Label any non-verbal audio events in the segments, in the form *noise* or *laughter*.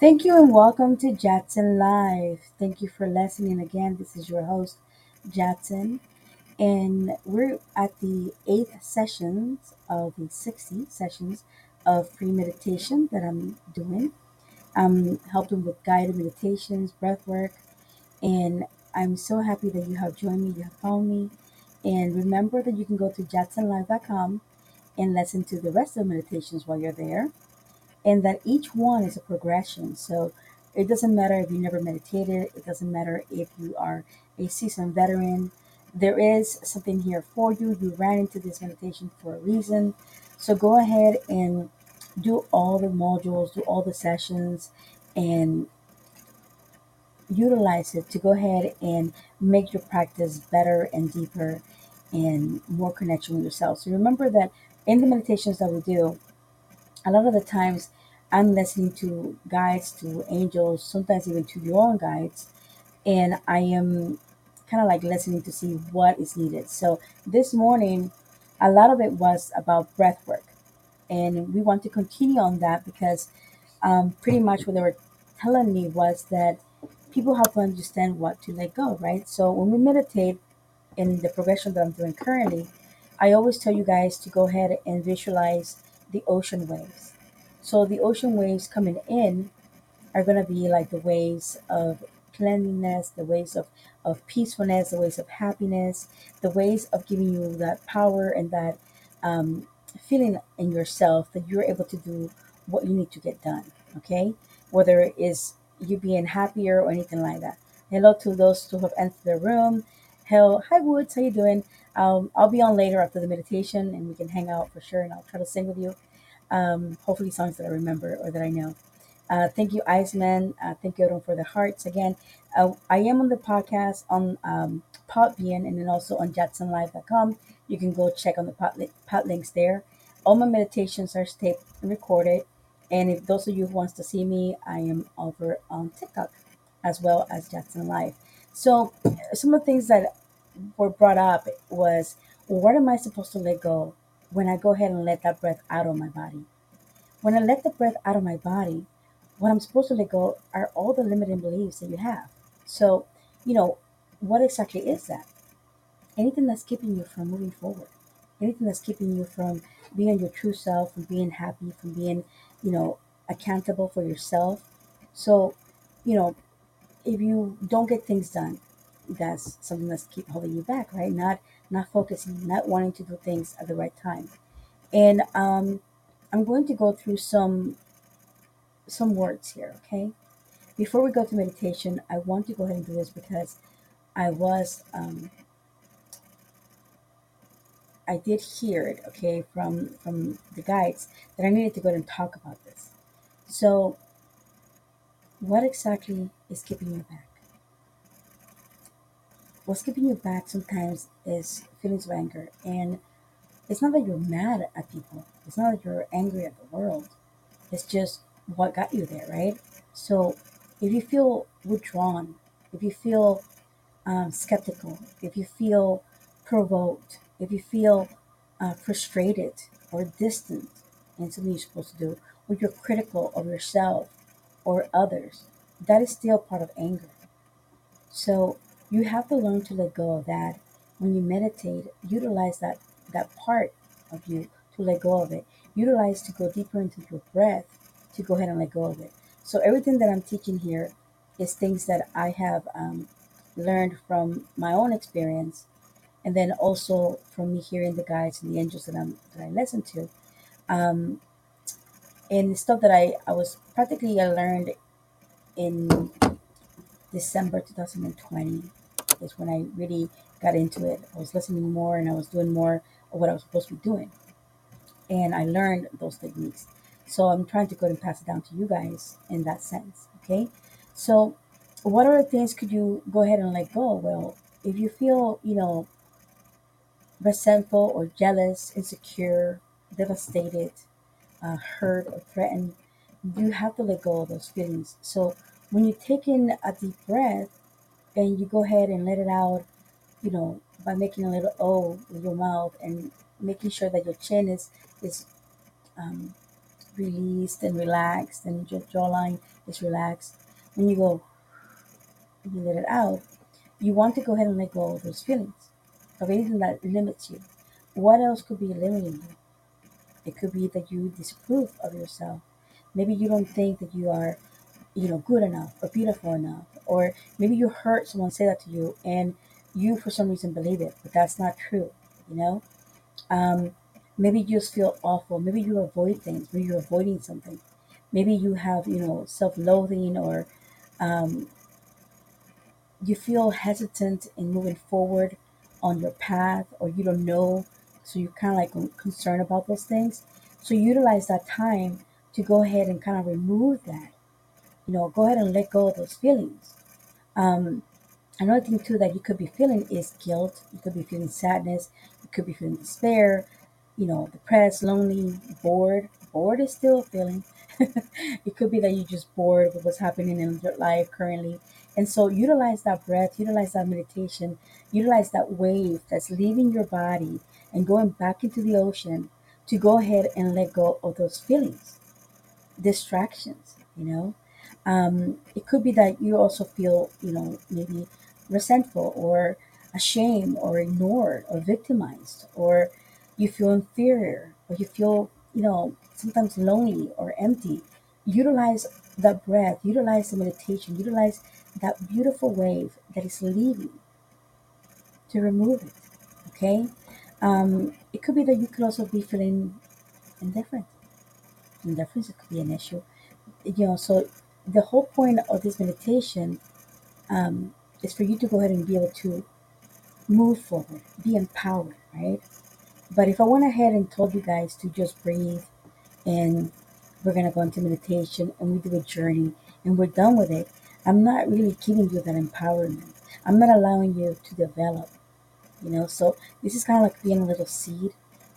Thank you and welcome to Jatzen Live. Thank you for listening again. This is your host, Jatzen, and we're at the eighth sessions of the 60 sessions of free meditation that I'm doing. I'm helping with guided meditations, breath work, and I'm so happy that you have joined me, you have found me. And remember that you can go to jatzenlive.com and listen to the rest of the meditations while you're there and that each one is a progression. So it doesn't matter if you never meditated, it doesn't matter if you are a seasoned veteran. There is something here for you. You ran into this meditation for a reason. So go ahead and do all the modules, do all the sessions, and utilize it to go ahead and make your practice better and deeper and more connection with yourself. So remember that in the meditations that we do, a lot of the times I'm listening to guides, to angels, sometimes even to your own guides, and I am kind of like listening to see what is needed. So this morning, a lot of it was about breath work, and we want to continue on that because um, pretty much what they were telling me was that people have to understand what to let go, right? So when we meditate in the progression that I'm doing currently, I always tell you guys to go ahead and visualize the ocean waves. So the ocean waves coming in are going to be like the waves of cleanliness, the waves of, of peacefulness, the waves of happiness, the ways of giving you that power and that um, feeling in yourself that you're able to do what you need to get done. Okay, whether it is you being happier or anything like that. Hello to those who have entered the room. Hello, hi Woods, how you doing? Um, I'll be on later after the meditation, and we can hang out for sure, and I'll try to sing with you. Um, hopefully, songs that I remember or that I know. Uh, thank you, Iceman. Uh, thank you, everyone, for the hearts. Again, uh, I am on the podcast on um, Podbean and then also on jatzenlive.com. You can go check on the pod, li- pod links there. All my meditations are taped and recorded. And if those of you who wants to see me, I am over on TikTok as well as Jatzen Live. So some of the things that were brought up was, what am I supposed to let go when I go ahead and let that breath out of my body? When I let the breath out of my body, what I'm supposed to let go are all the limiting beliefs that you have. So, you know, what exactly is that? Anything that's keeping you from moving forward, anything that's keeping you from being your true self, from being happy, from being, you know, accountable for yourself. So, you know, if you don't get things done, that's something that's keep holding you back, right? Not not focusing, not wanting to do things at the right time. And um, I'm going to go through some some words here, okay? Before we go to meditation, I want to go ahead and do this because I was, um, I did hear it, okay, from from the guides that I needed to go and talk about this. So, what exactly is keeping you back? What's keeping you back sometimes is feelings of anger, and it's not that you're mad at people. It's not that you're angry at the world. It's just what got you there, right? So, if you feel withdrawn, if you feel um, skeptical, if you feel provoked, if you feel uh, frustrated or distant in something you're supposed to do, or you're critical of yourself or others, that is still part of anger. So you have to learn to let go of that. When you meditate, utilize that that part of you to let go of it. Utilize to go deeper into your breath to go ahead and let go of it. So everything that I'm teaching here is things that I have um, learned from my own experience, and then also from me hearing the guides and the angels that I'm that I listen to, um, and stuff that I I was practically I learned in December 2020 is when I really got into it. I was listening more and I was doing more of what I was supposed to be doing, and I learned those techniques. So I'm trying to go and pass it down to you guys in that sense. Okay, so what other things could you go ahead and let go? Well, if you feel you know resentful or jealous, insecure, devastated, uh, hurt or threatened, you have to let go of those feelings. So when you take in a deep breath and you go ahead and let it out, you know, by making a little O with your mouth and making sure that your chin is is um, released and relaxed and your jawline is relaxed, when you go, you let it out, you want to go ahead and let go of those feelings of anything that limits you. What else could be limiting you? It could be that you disapprove of yourself. Maybe you don't think that you are, you know, good enough or beautiful enough. Or maybe you heard someone say that to you and you for some reason believe it, but that's not true, you know? Um, maybe you just feel awful. Maybe you avoid things. Maybe you're avoiding something. Maybe you have, you know, self-loathing or um, you feel hesitant in moving forward on your path or you don't know so you're kind of like concerned about those things so utilize that time to go ahead and kind of remove that you know go ahead and let go of those feelings. Um, another thing too that you could be feeling is guilt. You could be feeling sadness. You could be feeling despair you know depressed lonely bored. Bored is still a feeling. *laughs* It could be that you're just bored with what's happening in your life currently. And so utilize that breath, utilize that meditation, utilize that wave that's leaving your body and going back into the ocean to go ahead and let go of those feelings, distractions, you know. Um, it could be that you also feel, you know, maybe resentful or ashamed or ignored or victimized or you feel inferior or you feel, you know, sometimes lonely or empty. Utilize that breath, utilize the meditation, utilize that beautiful wave that is leaving to remove it. Okay? Um, it could be that you could also be feeling indifferent. Indifference it could be an issue. You know, so the whole point of this meditation um, is for you to go ahead and be able to move forward, be empowered, right? But if I went ahead and told you guys to just breathe and we're going to go into meditation and we do a journey and we're done with it, I'm not really giving you that empowerment. I'm not allowing you to develop, you know. So this is kind of like being a little seed.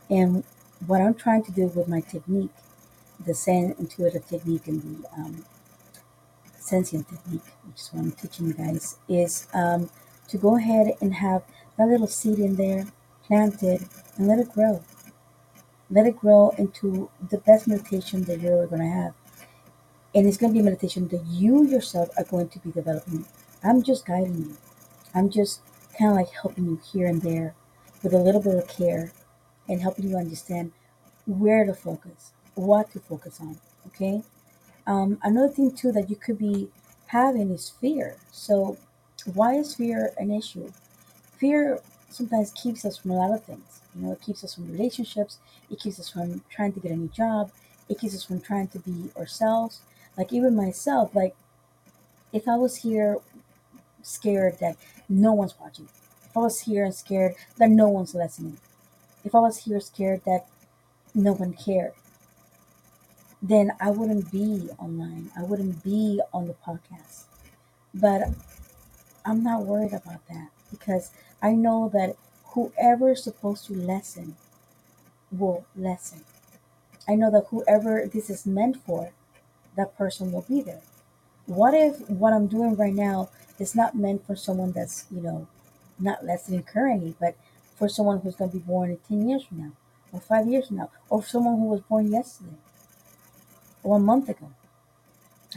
And what I'm trying to do with my technique, the Zen intuitive technique and the um, sensing technique, which is what I'm teaching you guys, is um, to go ahead and have that little seed in there, planted, and let it grow. Let it grow into the best meditation that you're going to have. And it's going to be a meditation that you yourself are going to be developing. I'm just guiding you. I'm just kind of like helping you here and there with a little bit of care and helping you understand where to focus, what to focus on. Okay. Um, another thing too that you could be having is fear. So, why is fear an issue? Fear sometimes keeps us from a lot of things. You know, it keeps us from relationships. It keeps us from trying to get a new job. It keeps us from trying to be ourselves. Like even myself, like if I was here scared that no one's watching, if I was here and scared that no one's listening, if I was here scared that no one cared, then I wouldn't be online. I wouldn't be on the podcast. But I'm not worried about that because I know that whoever is supposed to listen will listen. I know that whoever this is meant for, that person will be there. What if what I'm doing right now is not meant for someone that's, you know, not listening currently, but for someone who's going to be born in 10 years from now, or five years from now, or someone who was born yesterday, a month ago?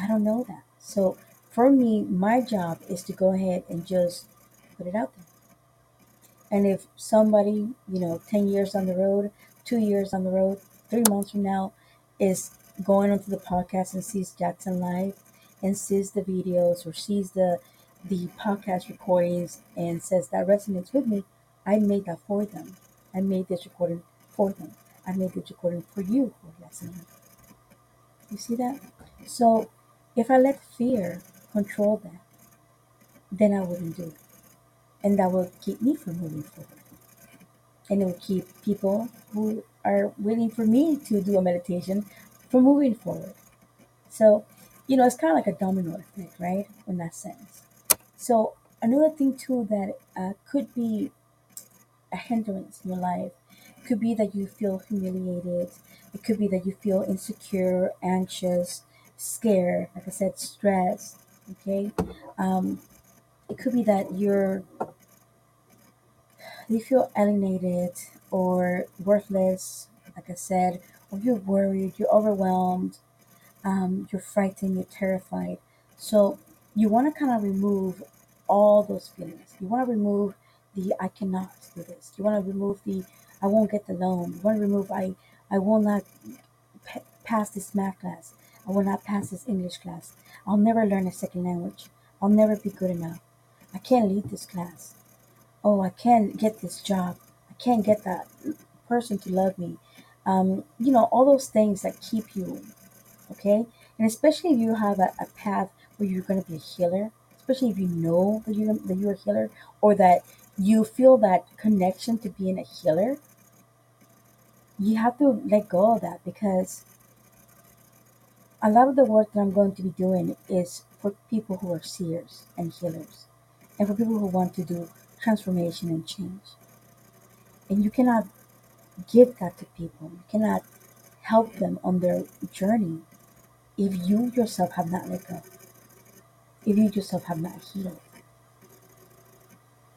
I don't know that. So for me, my job is to go ahead and just put it out there. And if somebody, you know, 10 years on the road, two years on the road, three months from now, is going onto the podcast and sees Jatzen live and sees the videos or sees the the podcast recordings and says that resonates with me, I made that for them. I made this recording for them. I made this recording for you who. You see that? So if I let fear control that, then I wouldn't do it. And that will keep me from moving forward. And it will keep people who are waiting for me to do a meditation from moving forward. So, you know, it's kind of like a domino effect, right? In that sense. So, another thing too that uh, could be a hindrance in your life could be that you feel humiliated. It could be that you feel insecure, anxious, scared, like I said, stressed. Okay. Um, it could be that you're you feel alienated or worthless, like I said, or you're worried, you're overwhelmed, um, you're frightened, you're terrified. So you want to kind of remove all those feelings. You want to remove the I cannot do this. You want to remove the I won't get the loan. Want to remove I I will not p- pass this math class. I will not pass this English class. I'll never learn a second language. I'll never be good enough. I can't lead this class. Oh, I can't get this job. I can't get that person to love me. Um, you know, all those things that keep you okay? And especially if you have a, a path where you're going to be a healer, especially if you know that you're, that you're a healer, or that you feel that connection to being a healer, you have to let go of that because a lot of the work that I'm going to be doing is for people who are seers and healers, and for people who want to do transformation and change. And you cannot give that to people. You cannot help them on their journey if you yourself have not let go. if you yourself have not healed.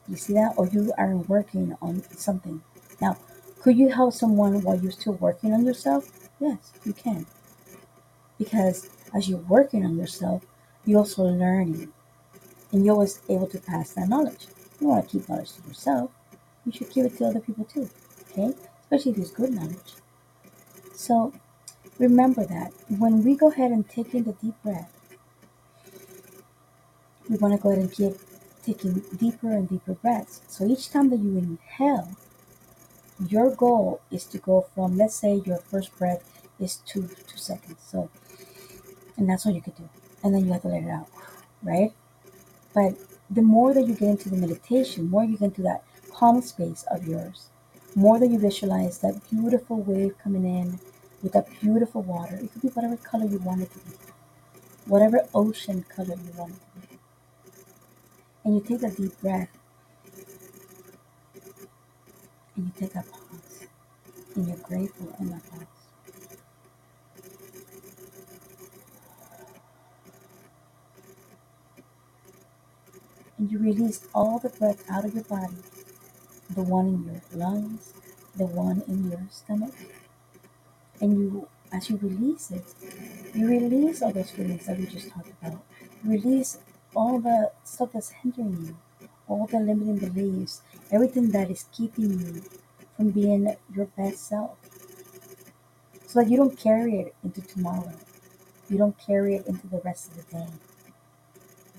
You see that? Or you are working on something. Now, could you help someone while you're still working on yourself? Yes, you can. Because as you're working on yourself, you're also learning. And you're always able to pass that knowledge. You want to keep knowledge to yourself. You should give it to other people too. Okay? Especially if it's good knowledge. So remember that when we go ahead and take in the deep breath, we want to go ahead and keep taking deeper and deeper breaths. So each time that you inhale, your goal is to go from, let's say your first breath is two two seconds. So, and that's all you could do. And then you have to let it out, right? But the more that you get into the meditation, more you get into that calm space of yours, more that you visualize that beautiful wave coming in with that beautiful water. It could be whatever color you want it to be, whatever ocean color you want it to be. And you take a deep breath and you take a pause and you're grateful in that pause. And you release all the breath out of your body, the one in your lungs, the one in your stomach. And you, as you release it, you release all those feelings that we just talked about. You release all the stuff that's hindering you, all the limiting beliefs, everything that is keeping you from being your best self. So that you don't carry it into tomorrow. You don't carry it into the rest of the day.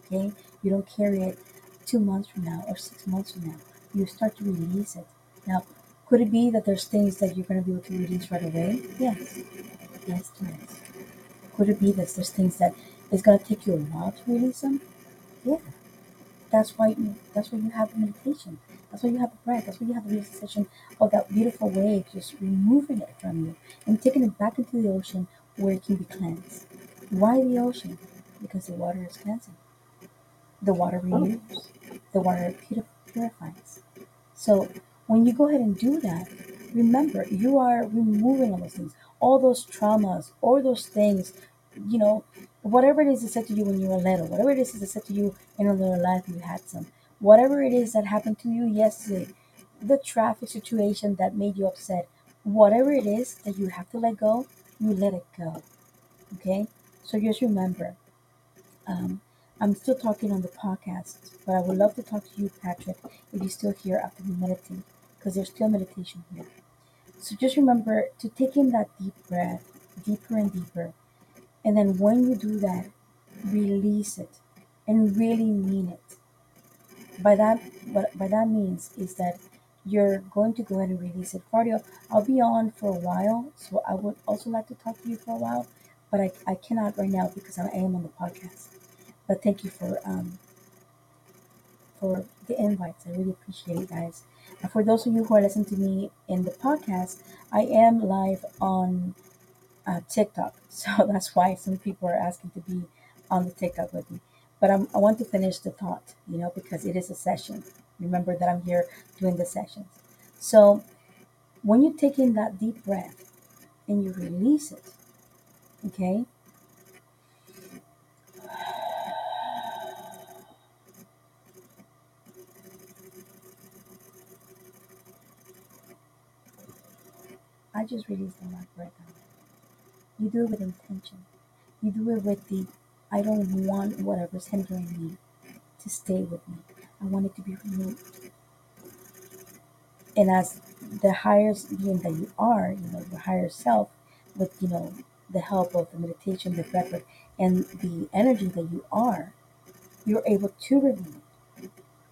Okay? You don't carry it two months from now or six months from now. You start to release it. Now, could it be that there's things that you're going to be able to release right away? Yes. Yes, yes. Could it be that there's things that it's going to take you a while to release them? Yeah. That's why you. That's why you have the meditation. That's why you have the breath. That's why you have the realization of oh, that beautiful wave, just removing it from you and taking it back into the ocean where it can be cleansed. Why the ocean? Because the water is cleansing. The water oh. renews. The water purifies. So when you go ahead and do that, remember you are removing all those things, all those traumas, all those things, you know, whatever it is that said to you when you were little, whatever it is that said to you in another life you had some, whatever it is that happened to you yesterday, the traffic situation that made you upset, whatever it is that you have to let go, you let it go. Okay? So just remember, um, I'm still talking on the podcast, but I would love to talk to you, Patrick, if you're still here after we meditate, because there's still meditation here. So just remember to take in that deep breath, deeper and deeper. And then when you do that, release it and really mean it. By that, what by that means is that you're going to go ahead and release it. Cardio, I'll be on for a while, so I would also like to talk to you for a while, but I, I cannot right now because I am on the podcast. But thank you for um for the invites. I really appreciate it, guys. And for those of you who are listening to me in the podcast, I am live on uh, TikTok, *laughs* so that's why some people are asking to be on the TikTok with me. But I'm, I want to finish the thought, you know, because it is a session. Remember that I'm here doing the sessions. So when you take in that deep breath and you release it, okay, I just released all my breath out. You do it with intention. You do it with the I don't want whatever's hindering me to stay with me. I want it to be removed. And as the higher being that you are, you know, your higher self, with you know the help of the meditation, the breath work, and the energy that you are, you're able to remove.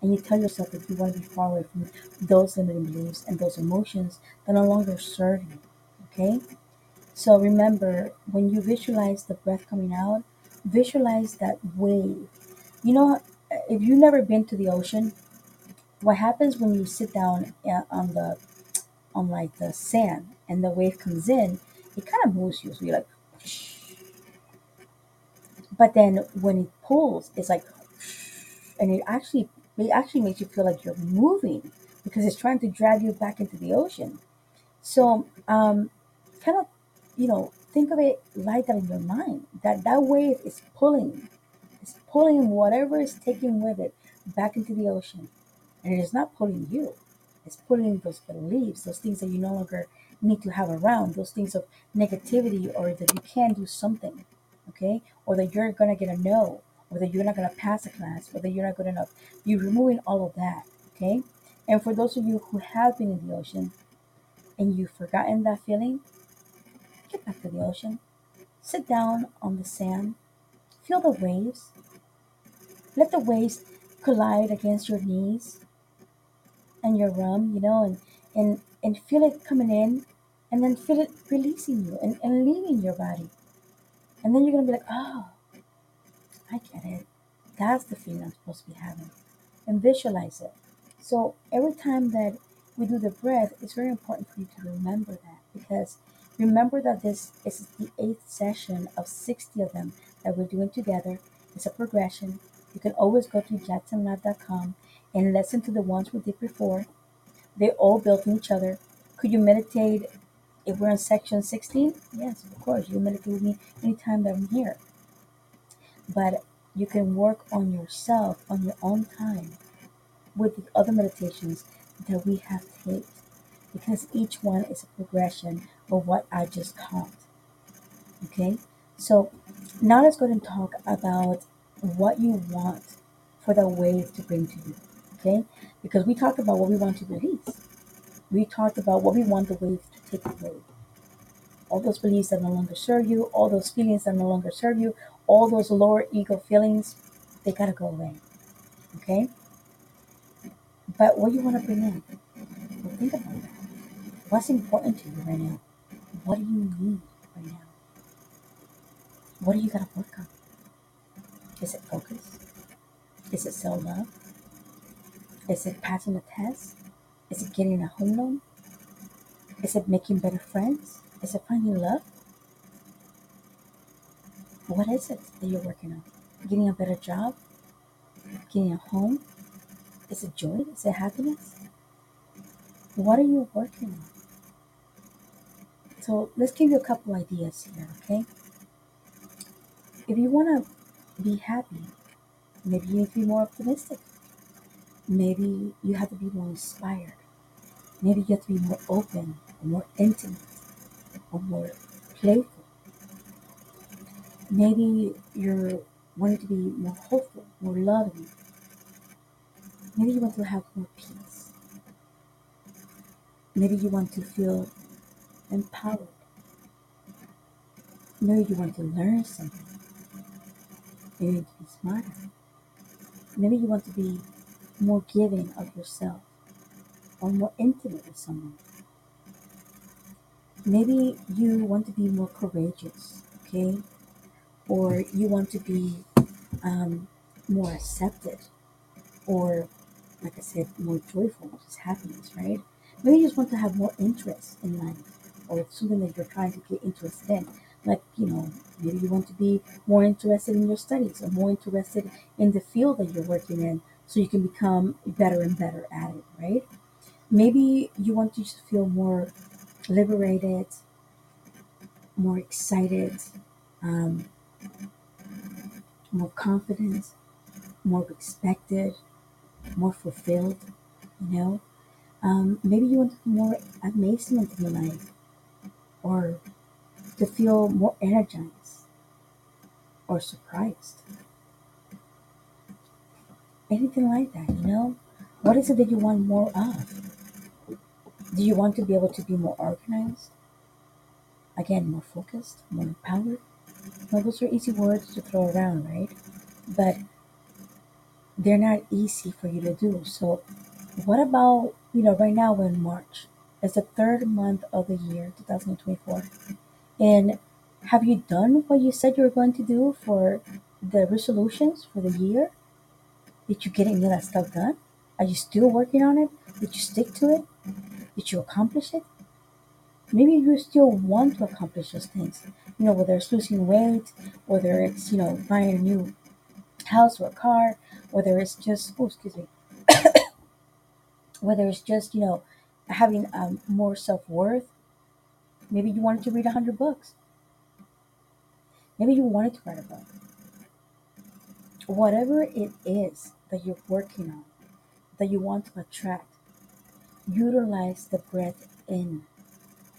And you tell yourself that you want to be far away from those limiting beliefs and those emotions that no longer serve you. Okay? So remember, when you visualize the breath coming out, visualize that wave. You know, if you've never been to the ocean, what happens when you sit down uh, on the on like the sand and the wave comes in, it kind of moves you. So you're like, *sniffs* but then when it pulls, it's like, *sniffs* and it actually it actually makes you feel like you're moving because it's trying to drag you back into the ocean. So um, kind of you know think of it like that in your mind that that wave is pulling is pulling whatever is taking with it back into the ocean. And it is not pulling you it's pulling those beliefs those things that you no longer need to have around those things of negativity or that you can't do something okay? Or that you're gonna get a no or that you're not gonna pass a class or that you're not good enough. You're removing all of that okay? And for those of you who have been in the ocean and you've forgotten that feeling get back to the ocean Sit down on the sand, feel the waves, let the waves collide against your knees and your rum, you know, and, and, and feel it coming in and then feel it releasing you and, and leaving your body. And then you're going to be like, oh, I get it. That's the feeling I'm supposed to be having. And visualize it. So every time that we do the breath, it's very important for you to remember that because remember that this is the eighth session of 60 of them that we're doing together. It's a progression. You can always go to jatzenlive.com and listen to the ones we did before. They all build on each other. Could you meditate if we're in section 16? Yes, of course. You meditate with me anytime that I'm here. But you can work on yourself on your own time with the other meditations that we have taped because each one is a progression of what I just taught. Okay, so now let's go and talk about what you want for the wave to bring to you. Okay, because we talked about what we want to release, we talked about what we want the wave to take away. All those beliefs that no longer serve you, all those feelings that no longer serve you, all those lower ego feelings, they gotta go away. Okay, but what you want to bring in? Well, think about that. What's important to you right now? What do you need right now? What do you got to work on? Is it focus? Is it self love? Is it passing a test? Is it getting a home loan? Is it making better friends? Is it finding love? What is it that you're working on? Getting a better job? Getting a home? Is it joy? Is it happiness? What are you working on? So let's give you a couple ideas here, okay? If you want to be happy, maybe you need to be more optimistic. Maybe you have to be more inspired. Maybe you have to be more open, or more intimate, or more playful. Maybe you're wanting to be more hopeful, more loving. Maybe you want to have more peace. Maybe you want to feel empowered. Maybe you want to learn something. You want to be smarter. Maybe you want to be more giving of yourself or more intimate with someone. Maybe you want to be more courageous, okay? Or you want to be um, more accepted, or like I said, more joyful, which is happiness, right? Maybe you just want to have more interest in life or something that you're trying to get interested in. Like, you know, maybe you want to be more interested in your studies or more interested in the field that you're working in so you can become better and better at it, right? Maybe you want to just feel more liberated, more excited, um, more confident, more respected, more fulfilled, you know? Um, maybe you want more amazement in your life or to feel more energized or surprised. Anything like that, you know? What is it that you want more of? Do you want to be able to be more organized? Again, more focused, more empowered? Well, those are easy words to throw around, right? But they're not easy for you to do. So, what about, you know, right now we're in March. It's the third month of the year, 2024. And have you done what you said you were going to do for the resolutions for the year? Did you get any of that stuff done? Are you still working on it? Did you stick to it? Did you accomplish it? Maybe you still want to accomplish those things. You know, whether it's losing weight, whether it's, you know, buying a new house or a car, whether it's just, oh, excuse me, *coughs* whether it's just, you know, having um, more self worth. Maybe you wanted to read 100 books. Maybe you wanted to write a book. Whatever it is that you're working on, that you want to attract, utilize the breath in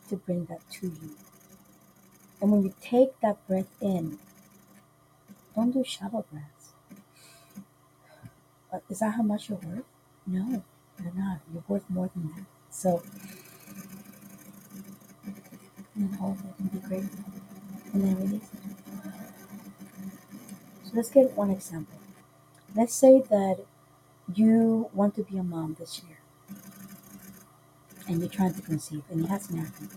to bring that to you. And when you take that breath in, don't do shallow breaths. Is that how much you're worth? No, you're not. You're worth more than that. So, and hold it and be grateful. And then release it. So let's get one example. Let's say that you want to be a mom this year and you're trying to conceive and it hasn't happened.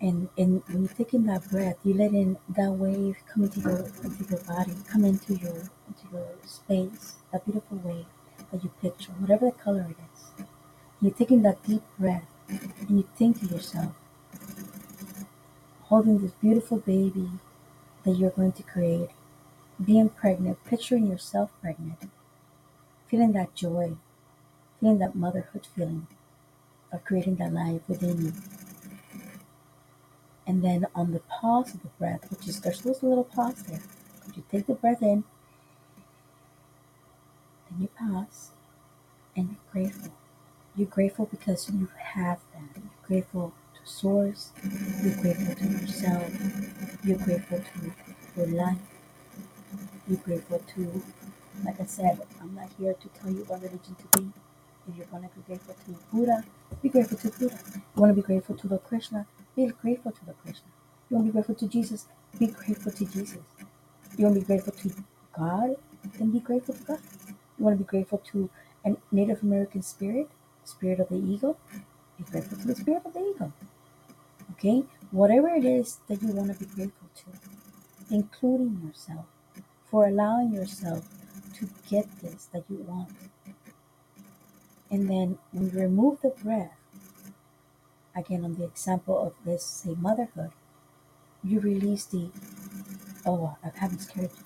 And, and when you're taking that breath, you let in that wave come into your into your body, come into your into your space, that beautiful wave that you picture, whatever the color it is. You're taking that deep breath and you think to yourself, holding this beautiful baby that you're going to create, being pregnant, picturing yourself pregnant, feeling that joy, feeling that motherhood feeling of creating that life within you. And then on the pause of the breath, which is there's always a little pause there. You take the breath in, you pause, and you're grateful. You're grateful because you have that. You're grateful to Source. You're grateful to yourself. You're grateful to your life. You're grateful to, like I said, I'm not here to tell you what religion to be. If you're going to be grateful to Buddha, be grateful to Buddha. You want to be grateful to Lord Krishna, be grateful to Lord Krishna. You want to be grateful to Jesus, be grateful to Jesus. You want to be grateful to God, then be grateful to God. You want to be grateful to a Native American spirit, spirit of the eagle, be grateful to the spirit of the eagle. Okay? Whatever it is that you want to be grateful to, including yourself, for allowing yourself to get this that you want. And then when you remove the breath, again on the example of let's say motherhood, you release the oh I've had miscarriages.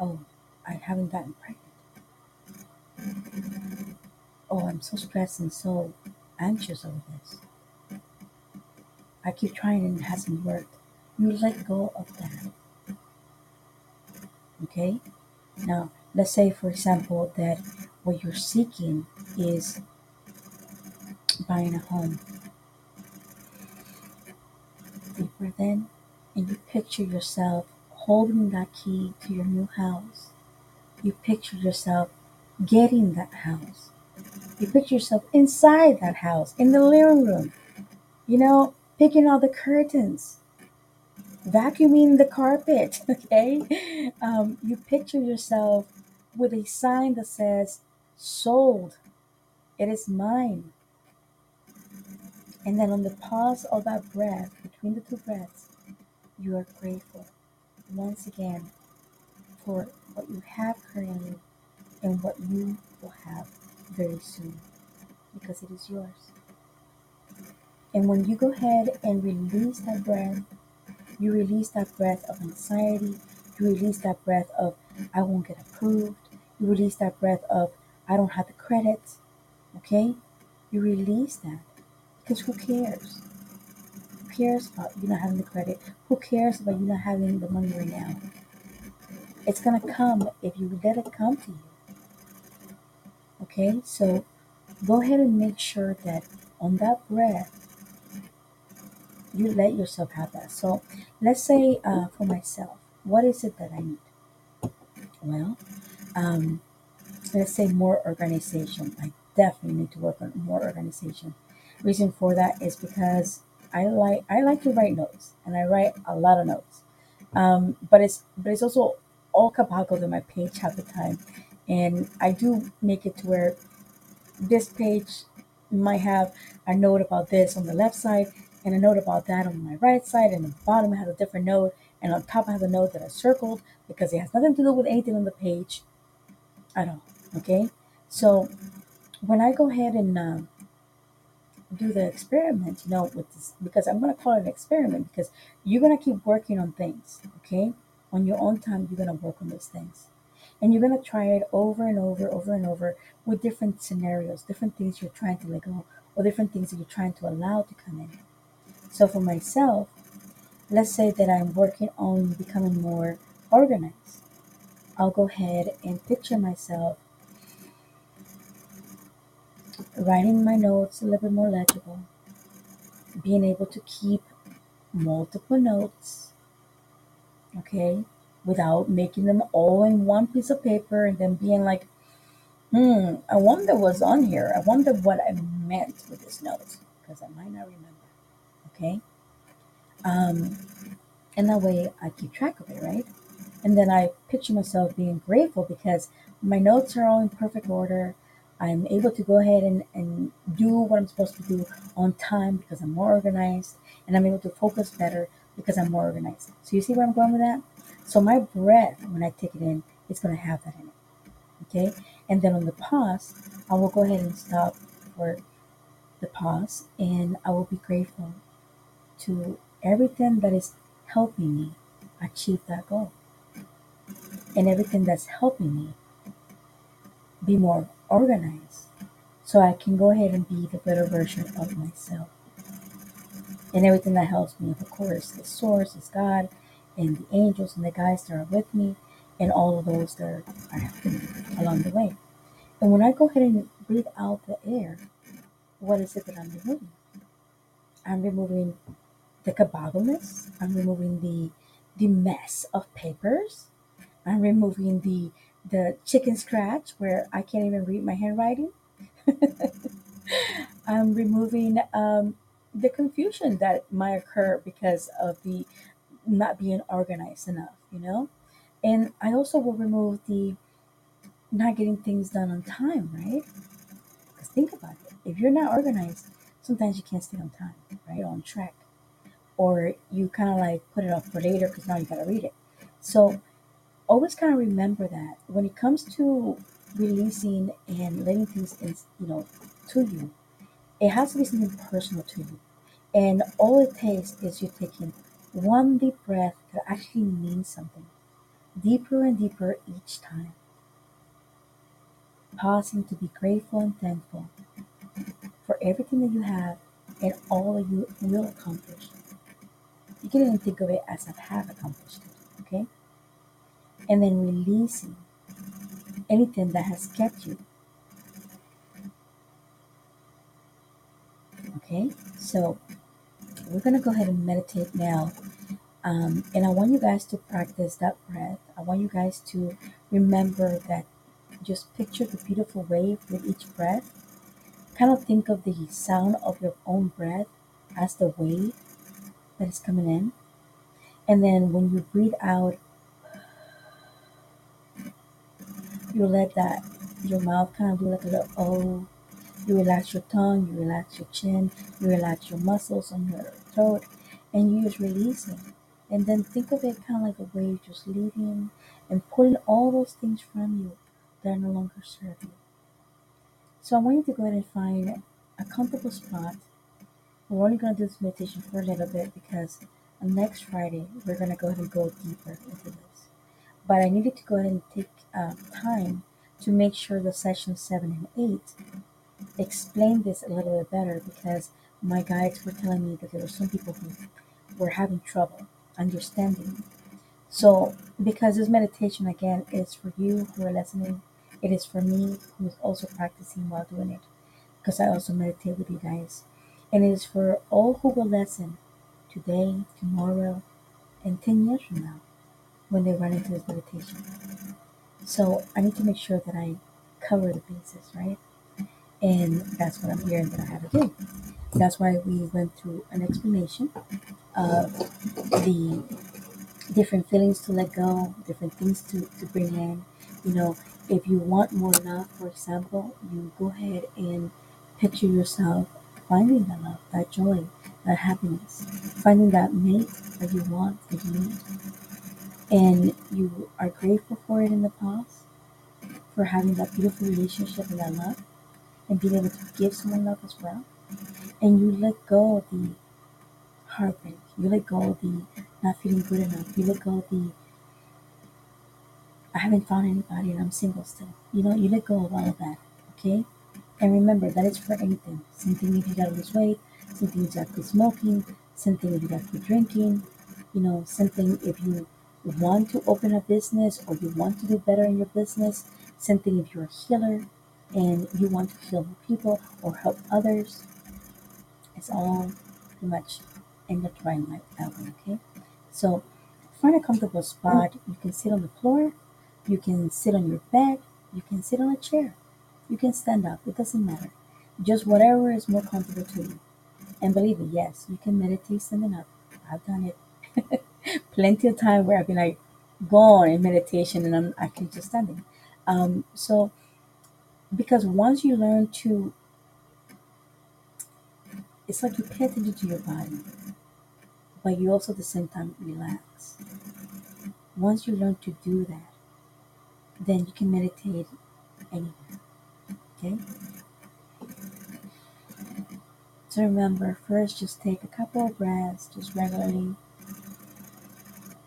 Oh, I haven't gotten pregnant. Oh, I'm so stressed and so anxious over this. I keep trying and it hasn't worked. You let go of that. Okay? Now, let's say, for example, that what you're seeking is buying a home. Deep breath in, and you picture yourself holding that key to your new house. You picture yourself getting that house. You picture yourself inside that house, in the living room, you know, picking out the curtains, vacuuming the carpet, *laughs* okay? Um, you picture yourself with a sign that says, sold, it is mine. And then on the pause of that breath, between the two breaths, you are grateful once again for what you have currently and what you will have very soon because it is yours. And when you go ahead and release that breath, you release that breath of anxiety, you release that breath of I won't get approved, you release that breath of I don't have the credits, okay? You release that because who cares? Who cares about you not having the credit? Who cares about you not having the money right now? It's gonna come if you let it come to you. Okay, so go ahead and make sure that on that breath, you let yourself have that. So let's say uh, for myself, what is it that I need? Well, um, let's say more organization. I definitely need to work on more organization. Reason for that is because I like I like to write notes and I write a lot of notes. Um, but it's but it's also all kabaggled in my page half the time, and I do make it to where this page might have a note about this on the left side and a note about that on my right side, and the bottom has a different note, and on top I have a note that I circled because it has nothing to do with anything on the page at all. Okay, so when I go ahead and um, do the experiment, you know, with this, because I'm gonna call it an experiment because you're gonna keep working on things, okay? On your own time, you're gonna work on those things, and you're gonna try it over and over, over and over with different scenarios, different things you're trying to let go, or different things that you're trying to allow to come in. So for myself, let's say that I'm working on becoming more organized. I'll go ahead and picture myself writing my notes a little bit more legible, being able to keep multiple notes, okay, without making them all in one piece of paper and then being like, hmm, I wonder what's on here. I wonder what I meant with this note because I might not remember, okay? Um, and that way I keep track of it, right? And then I picture myself being grateful because my notes are all in perfect order. I'm able to go ahead and, and do what I'm supposed to do on time because I'm more organized and I'm able to focus better because I'm more organized. So you see where I'm going with that? So my breath, when I take it in, it's going to have that in it. Okay? And then on the pause, I will go ahead and stop for the pause and I will be grateful to everything that is helping me achieve that goal and everything that's helping me be more organized so I can go ahead and be the better version of myself. And everything that helps me, of course, the source is God and the angels and the guides that are with me and all of those that are helping me along the way. And when I go ahead and breathe out the air, what is it that I'm removing? I'm removing the caboggleness. I'm removing the the mess of papers. I'm removing the the chicken scratch where I can't even read my handwriting. *laughs* I'm removing um, the confusion that might occur because of the not being organized enough, you know? And I also will remove the not getting things done on time, right? Because think about it. If you're not organized, sometimes you can't stay on time, right? On track. Or you kind of like put it off for later because now you got to read it. So always kind of remember that when it comes to releasing and letting things in, you know, to you, it has to be something personal to you. And all it takes is you taking one deep breath that actually means something, deeper and deeper each time, pausing to be grateful and thankful for everything that you have and all that you will accomplish. You can even think of it as I have accomplished it, okay? And then releasing anything that has kept you, okay? So we're gonna go ahead and meditate now Um, and I want you guys to practice that breath. I want you guys to remember that just picture the beautiful wave with each breath. Kind of think of the sound of your own breath as the wave that is coming in. And then when you breathe out, you let that, your mouth kind of do like a little O. You relax your tongue, you relax your chin, you relax your muscles on your throat, and you just release it. And then think of it kind of like a wave just leaving and pulling all those things from you that are no longer serve you. So I want you to go ahead and find a comfortable spot. We're only going to do this meditation for a little bit because next Friday we're going to go ahead and go deeper into this. But I needed to go ahead and take uh, time to make sure the session seven and eight explain this a little bit better because my guides were telling me that there were some people who were having trouble understanding. So, because this meditation again is for you who are listening, it is for me who's also practicing while doing it. because I also meditate with you guys. And it is for all who will listen today, tomorrow, and 10 years from now when they run into this meditation. So I need to make sure that I cover the bases, right? And that's what I'm hearing that I have to do. That's why we went through an explanation of the different feelings to let go, different things to, to bring in. You know, if you want more love, for example, you go ahead and picture yourself finding that love, that joy, that happiness, finding that mate that you want, that you need. And you are grateful for it in the past, for having that beautiful relationship and that love, and being able to give someone love as well. And you let go of the heartbreak, you let go of the not feeling good enough, you let go of the I haven't found anybody and I'm single still. You know, you let go of all of that, okay? And remember, that is for anything. Same thing if you gotta lose weight, same thing if you gotta quit smoking, same thing if you gotta quit drinking, you know, same thing if you want to open a business or you want to do better in your business, same thing if you're a healer and you want to heal people or help others. It's all pretty much intertwined like that one, okay? So find a comfortable spot. You can sit on the floor, you can sit on your bed, you can sit on a chair, you can stand up, it doesn't matter. Just whatever is more comfortable to you. And believe me, yes, you can meditate standing up. I've done it *laughs* plenty of time where I've been like gone in meditation and I'm actually just standing. Um, so because once you learn to it's like you pay attention to your body, but you also at the same time relax. Once you learn to do that, then you can meditate anywhere. Okay? So remember, first just take a couple of breaths, just regularly.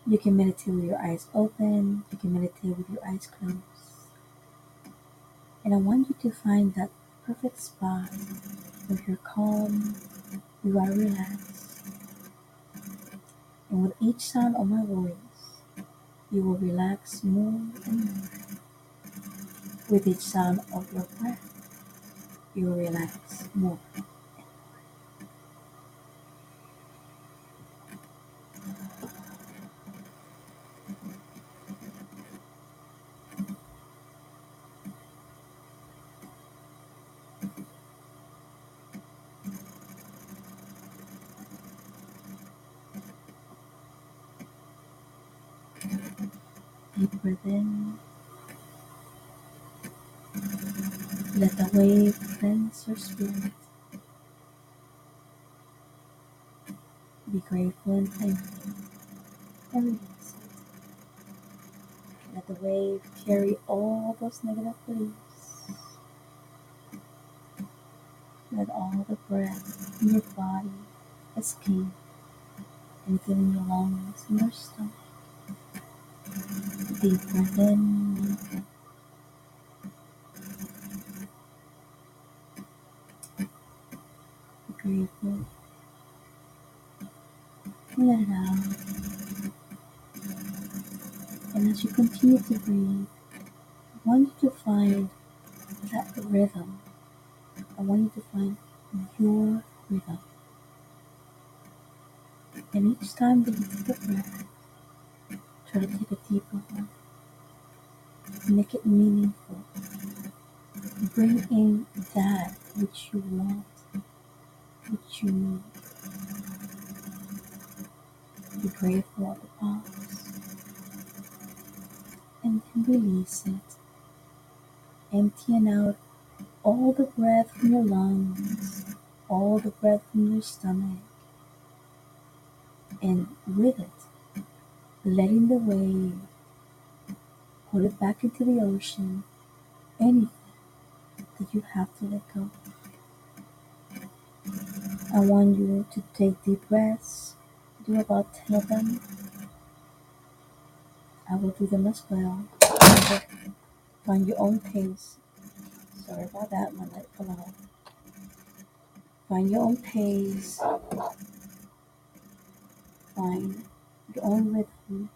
You can meditate with your eyes open, you can meditate with your eyes closed. And I want you to find that perfect spot where you're calm, you are relaxed. And with each sound of my voice, you will relax more and more. With each sound of your breath, you will relax more. Deep breath in. Let the wave Be grateful and thankful. Let the wave carry all those negative beliefs. Let all the breath in your body escape and fill your lungs and your stomach. Deep breath in. Be grateful. And let it out. And as you continue to breathe, I want you to find that rhythm. I want you to find your rhythm. And each time that you take a breath, try to take a deeper one. Make it meaningful. Bring in that which you want, which you need. Be grateful of the pause. And release it. Emptying out all the breath from your lungs, all the breath from your stomach, and with it, letting the wave pull it back into the ocean, anything that you have to let go. I want you to take deep breaths, do about 10 of them. I will do them as well. Find your own pace. Sorry about that, my light fell out. Find your own pace. Find your own rhythm.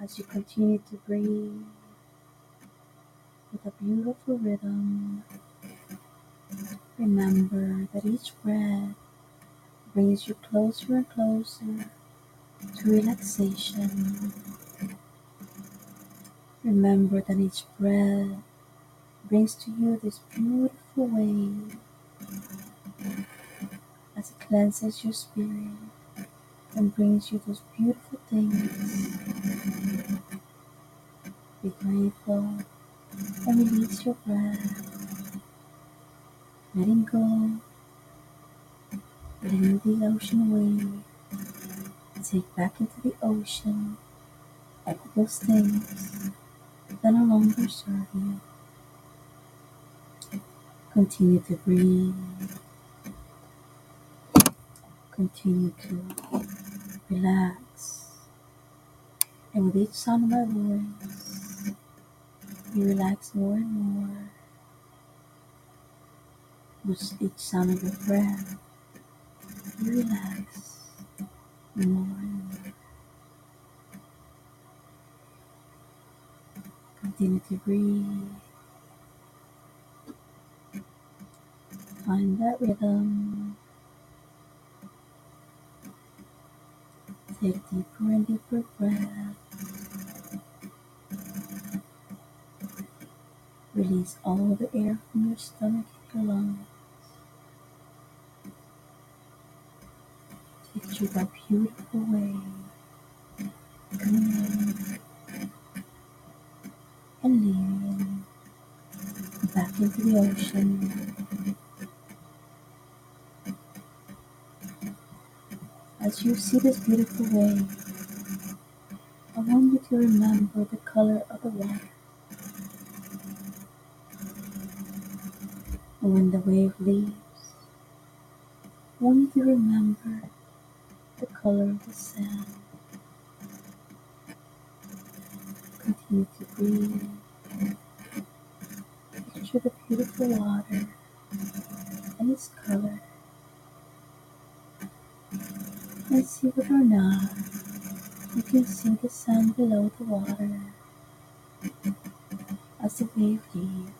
As you continue to breathe with a beautiful rhythm, remember that each breath brings you closer and closer to relaxation. Remember that each breath brings to you this beautiful wave as it cleanses your spirit and brings you those beautiful things. Grateful and release your breath, letting go, letting the ocean wave. Take back into the ocean those things that no longer serve you. Continue to breathe, continue to relax, and with each sound of my voice, you relax more and more. With each sound of your breath, you relax more and more. Continue to breathe. Find that rhythm. Take deeper and deeper breaths. Release all the air from your stomach and your lungs. Picture that beautiful wave and leaving back into the ocean. As you see this beautiful wave, I want you to remember the color of the water. And when the wave leaves, I want you remember the color of the sand. Continue to breathe. Picture the beautiful water and its color. And see whether or not you can see the sand below the water as the wave leaves.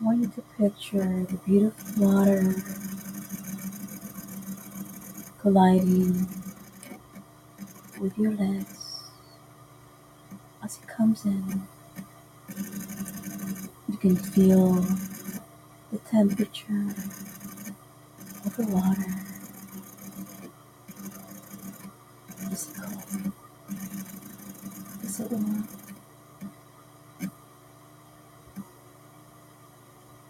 I want you to picture the beautiful water colliding with your legs as it comes in. You can feel the temperature of the water. Is it cold? Is it warm?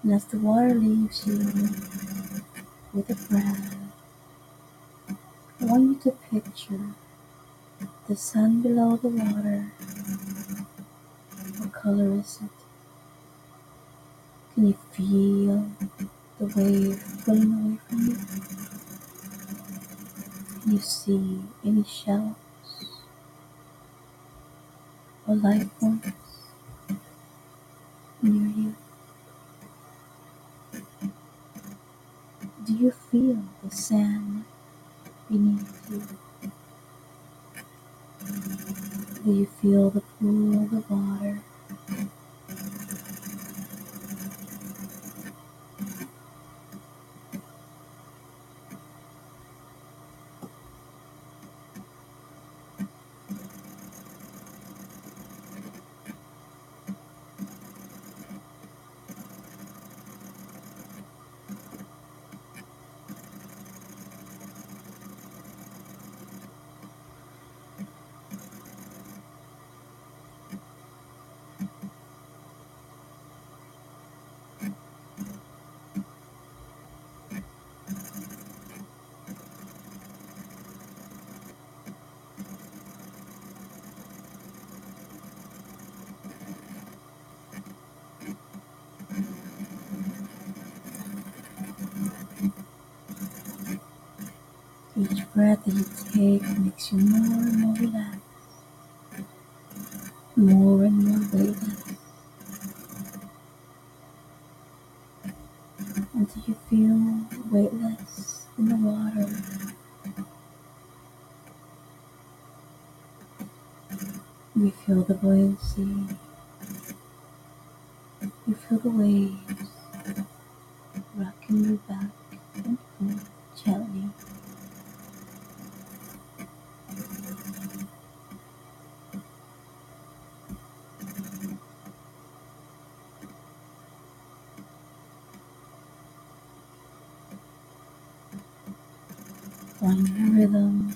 And as the water leaves you with a breath, I want you to picture the sun below the water. What color is it? Can you feel the wave pulling away from you? Can you see any shells or life forms near you? You feel the sand beneath you? Do you feel the pool of the water? Each breath that you take makes you more and more relaxed, more and more weightless, until you feel weightless in the water. You feel the buoyancy, you feel the waves rocking you back and forth gently. Find your rhythm,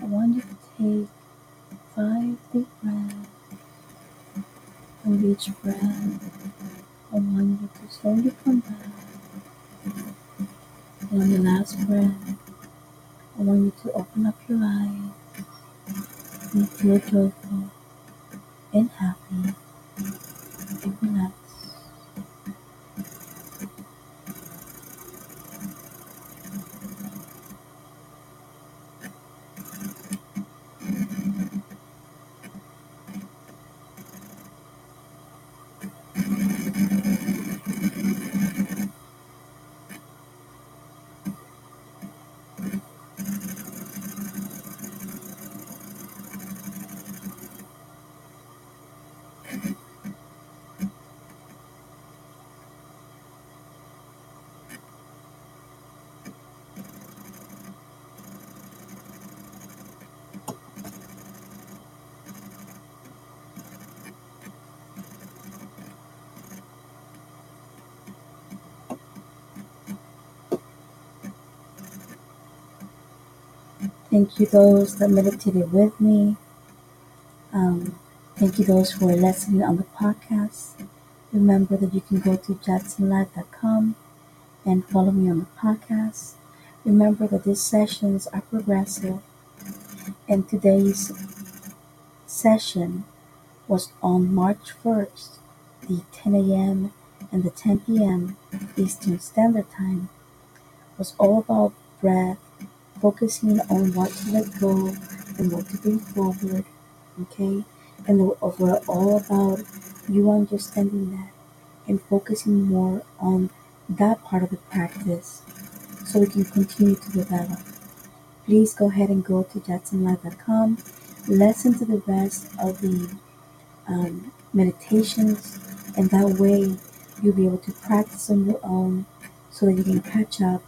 I want you to take five deep breaths. And with each breath, I want you to slowly come back. And on the last breath, I want you to open up your eyes. And feel joyful and happy and relaxed. Thank you, those that meditated with me. Um, thank you, those who are listening on the podcast. Remember that you can go to jatzenlive.com and follow me on the podcast. Remember that these sessions are progressive, and today's session was on March 1st, the 10 a.m. and the 10 p.m. Eastern Standard Time was all about breath, focusing on what to let go and what to bring forward, okay? And were all about you understanding that and focusing more on that part of the practice so we can continue to develop. Please go ahead and go to jatzenlive.com, listen to the rest of the um, meditations, and that way you'll be able to practice on your own so that you can catch up.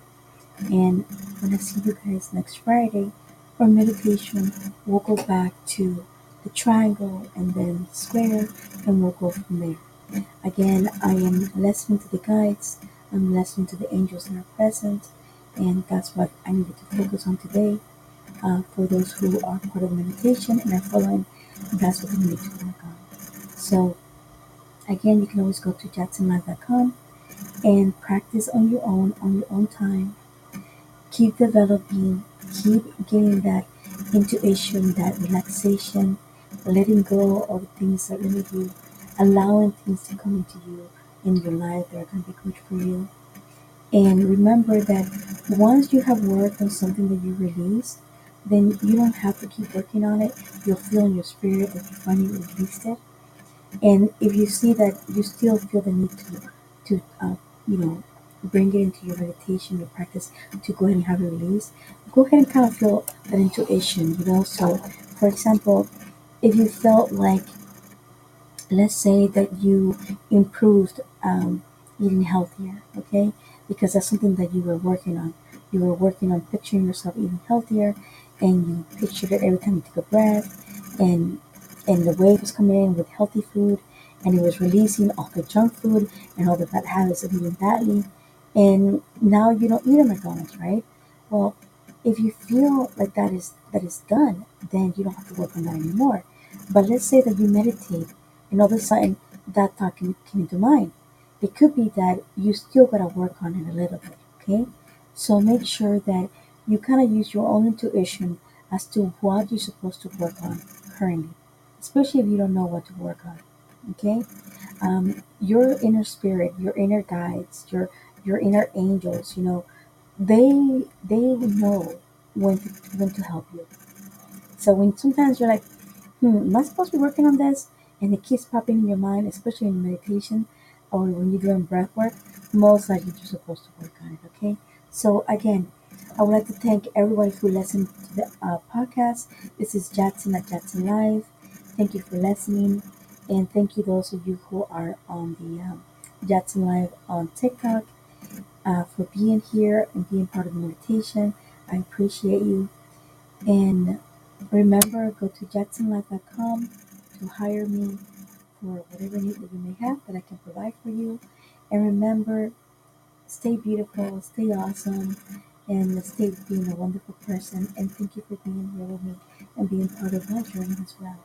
And when I see you guys next Friday for meditation, we'll go back to the triangle and then square, and we'll go from there. Again, I am listening to the guides, I'm listening to the angels that are present, and that's what I needed to focus on today. Uh, for those who are part of meditation and are following, that's what we need to work on. So, again, you can always go to jatzenlive.com and practice on your own, on your own time. Keep developing, keep getting that intuition, that relaxation, letting go of things that limit you, allowing things to come into you in your life that are going to be good for you. And remember that once you have worked on something that you release, then you don't have to keep working on it. You'll feel in your spirit that you finally released it. And if you see that you still feel the need to, to uh, you know, bring it into your meditation, your practice, to go ahead and have a release, go ahead and kind of feel that intuition, you know. So, for example, if you felt like, let's say that you improved um, eating healthier, okay, because that's something that you were working on. You were working on picturing yourself eating healthier, and you pictured it every time you took a breath, and and the wave was coming in with healthy food, and it was releasing all the junk food and all the bad habits of eating badly, and now you don't eat at McDonald's, right? Well, if you feel like that is that is done, then you don't have to work on that anymore. But let's say that you meditate, and all of a sudden that thought came, came into mind. It could be that you still gotta work on it a little bit, okay? So make sure that you kind of use your own intuition as to what you're supposed to work on currently, especially if you don't know what to work on. Okay, um, your inner spirit, your inner guides, your your inner angels, you know, they they know when to, when to help you. So when sometimes you're like, hmm, am I supposed to be working on this? And it keeps popping in your mind, especially in meditation or when you're doing breath work, most likely you're supposed to work on it, okay? So again, I would like to thank everybody who listened to the uh, podcast. This is Jatzen at Jatzen Live. Thank you for listening. And thank you those of you who are on the um, Jatzen Live on TikTok uh, for being here and being part of the meditation. I appreciate you. And remember, go to jatzenlive.com to hire me for whatever need that you may have that I can provide for you. And remember, stay beautiful, stay awesome, and stay being a wonderful person. And thank you for being here with me and being part of my journey as well.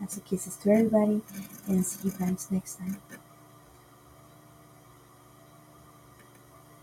That's a kisses to everybody, and see you guys next time.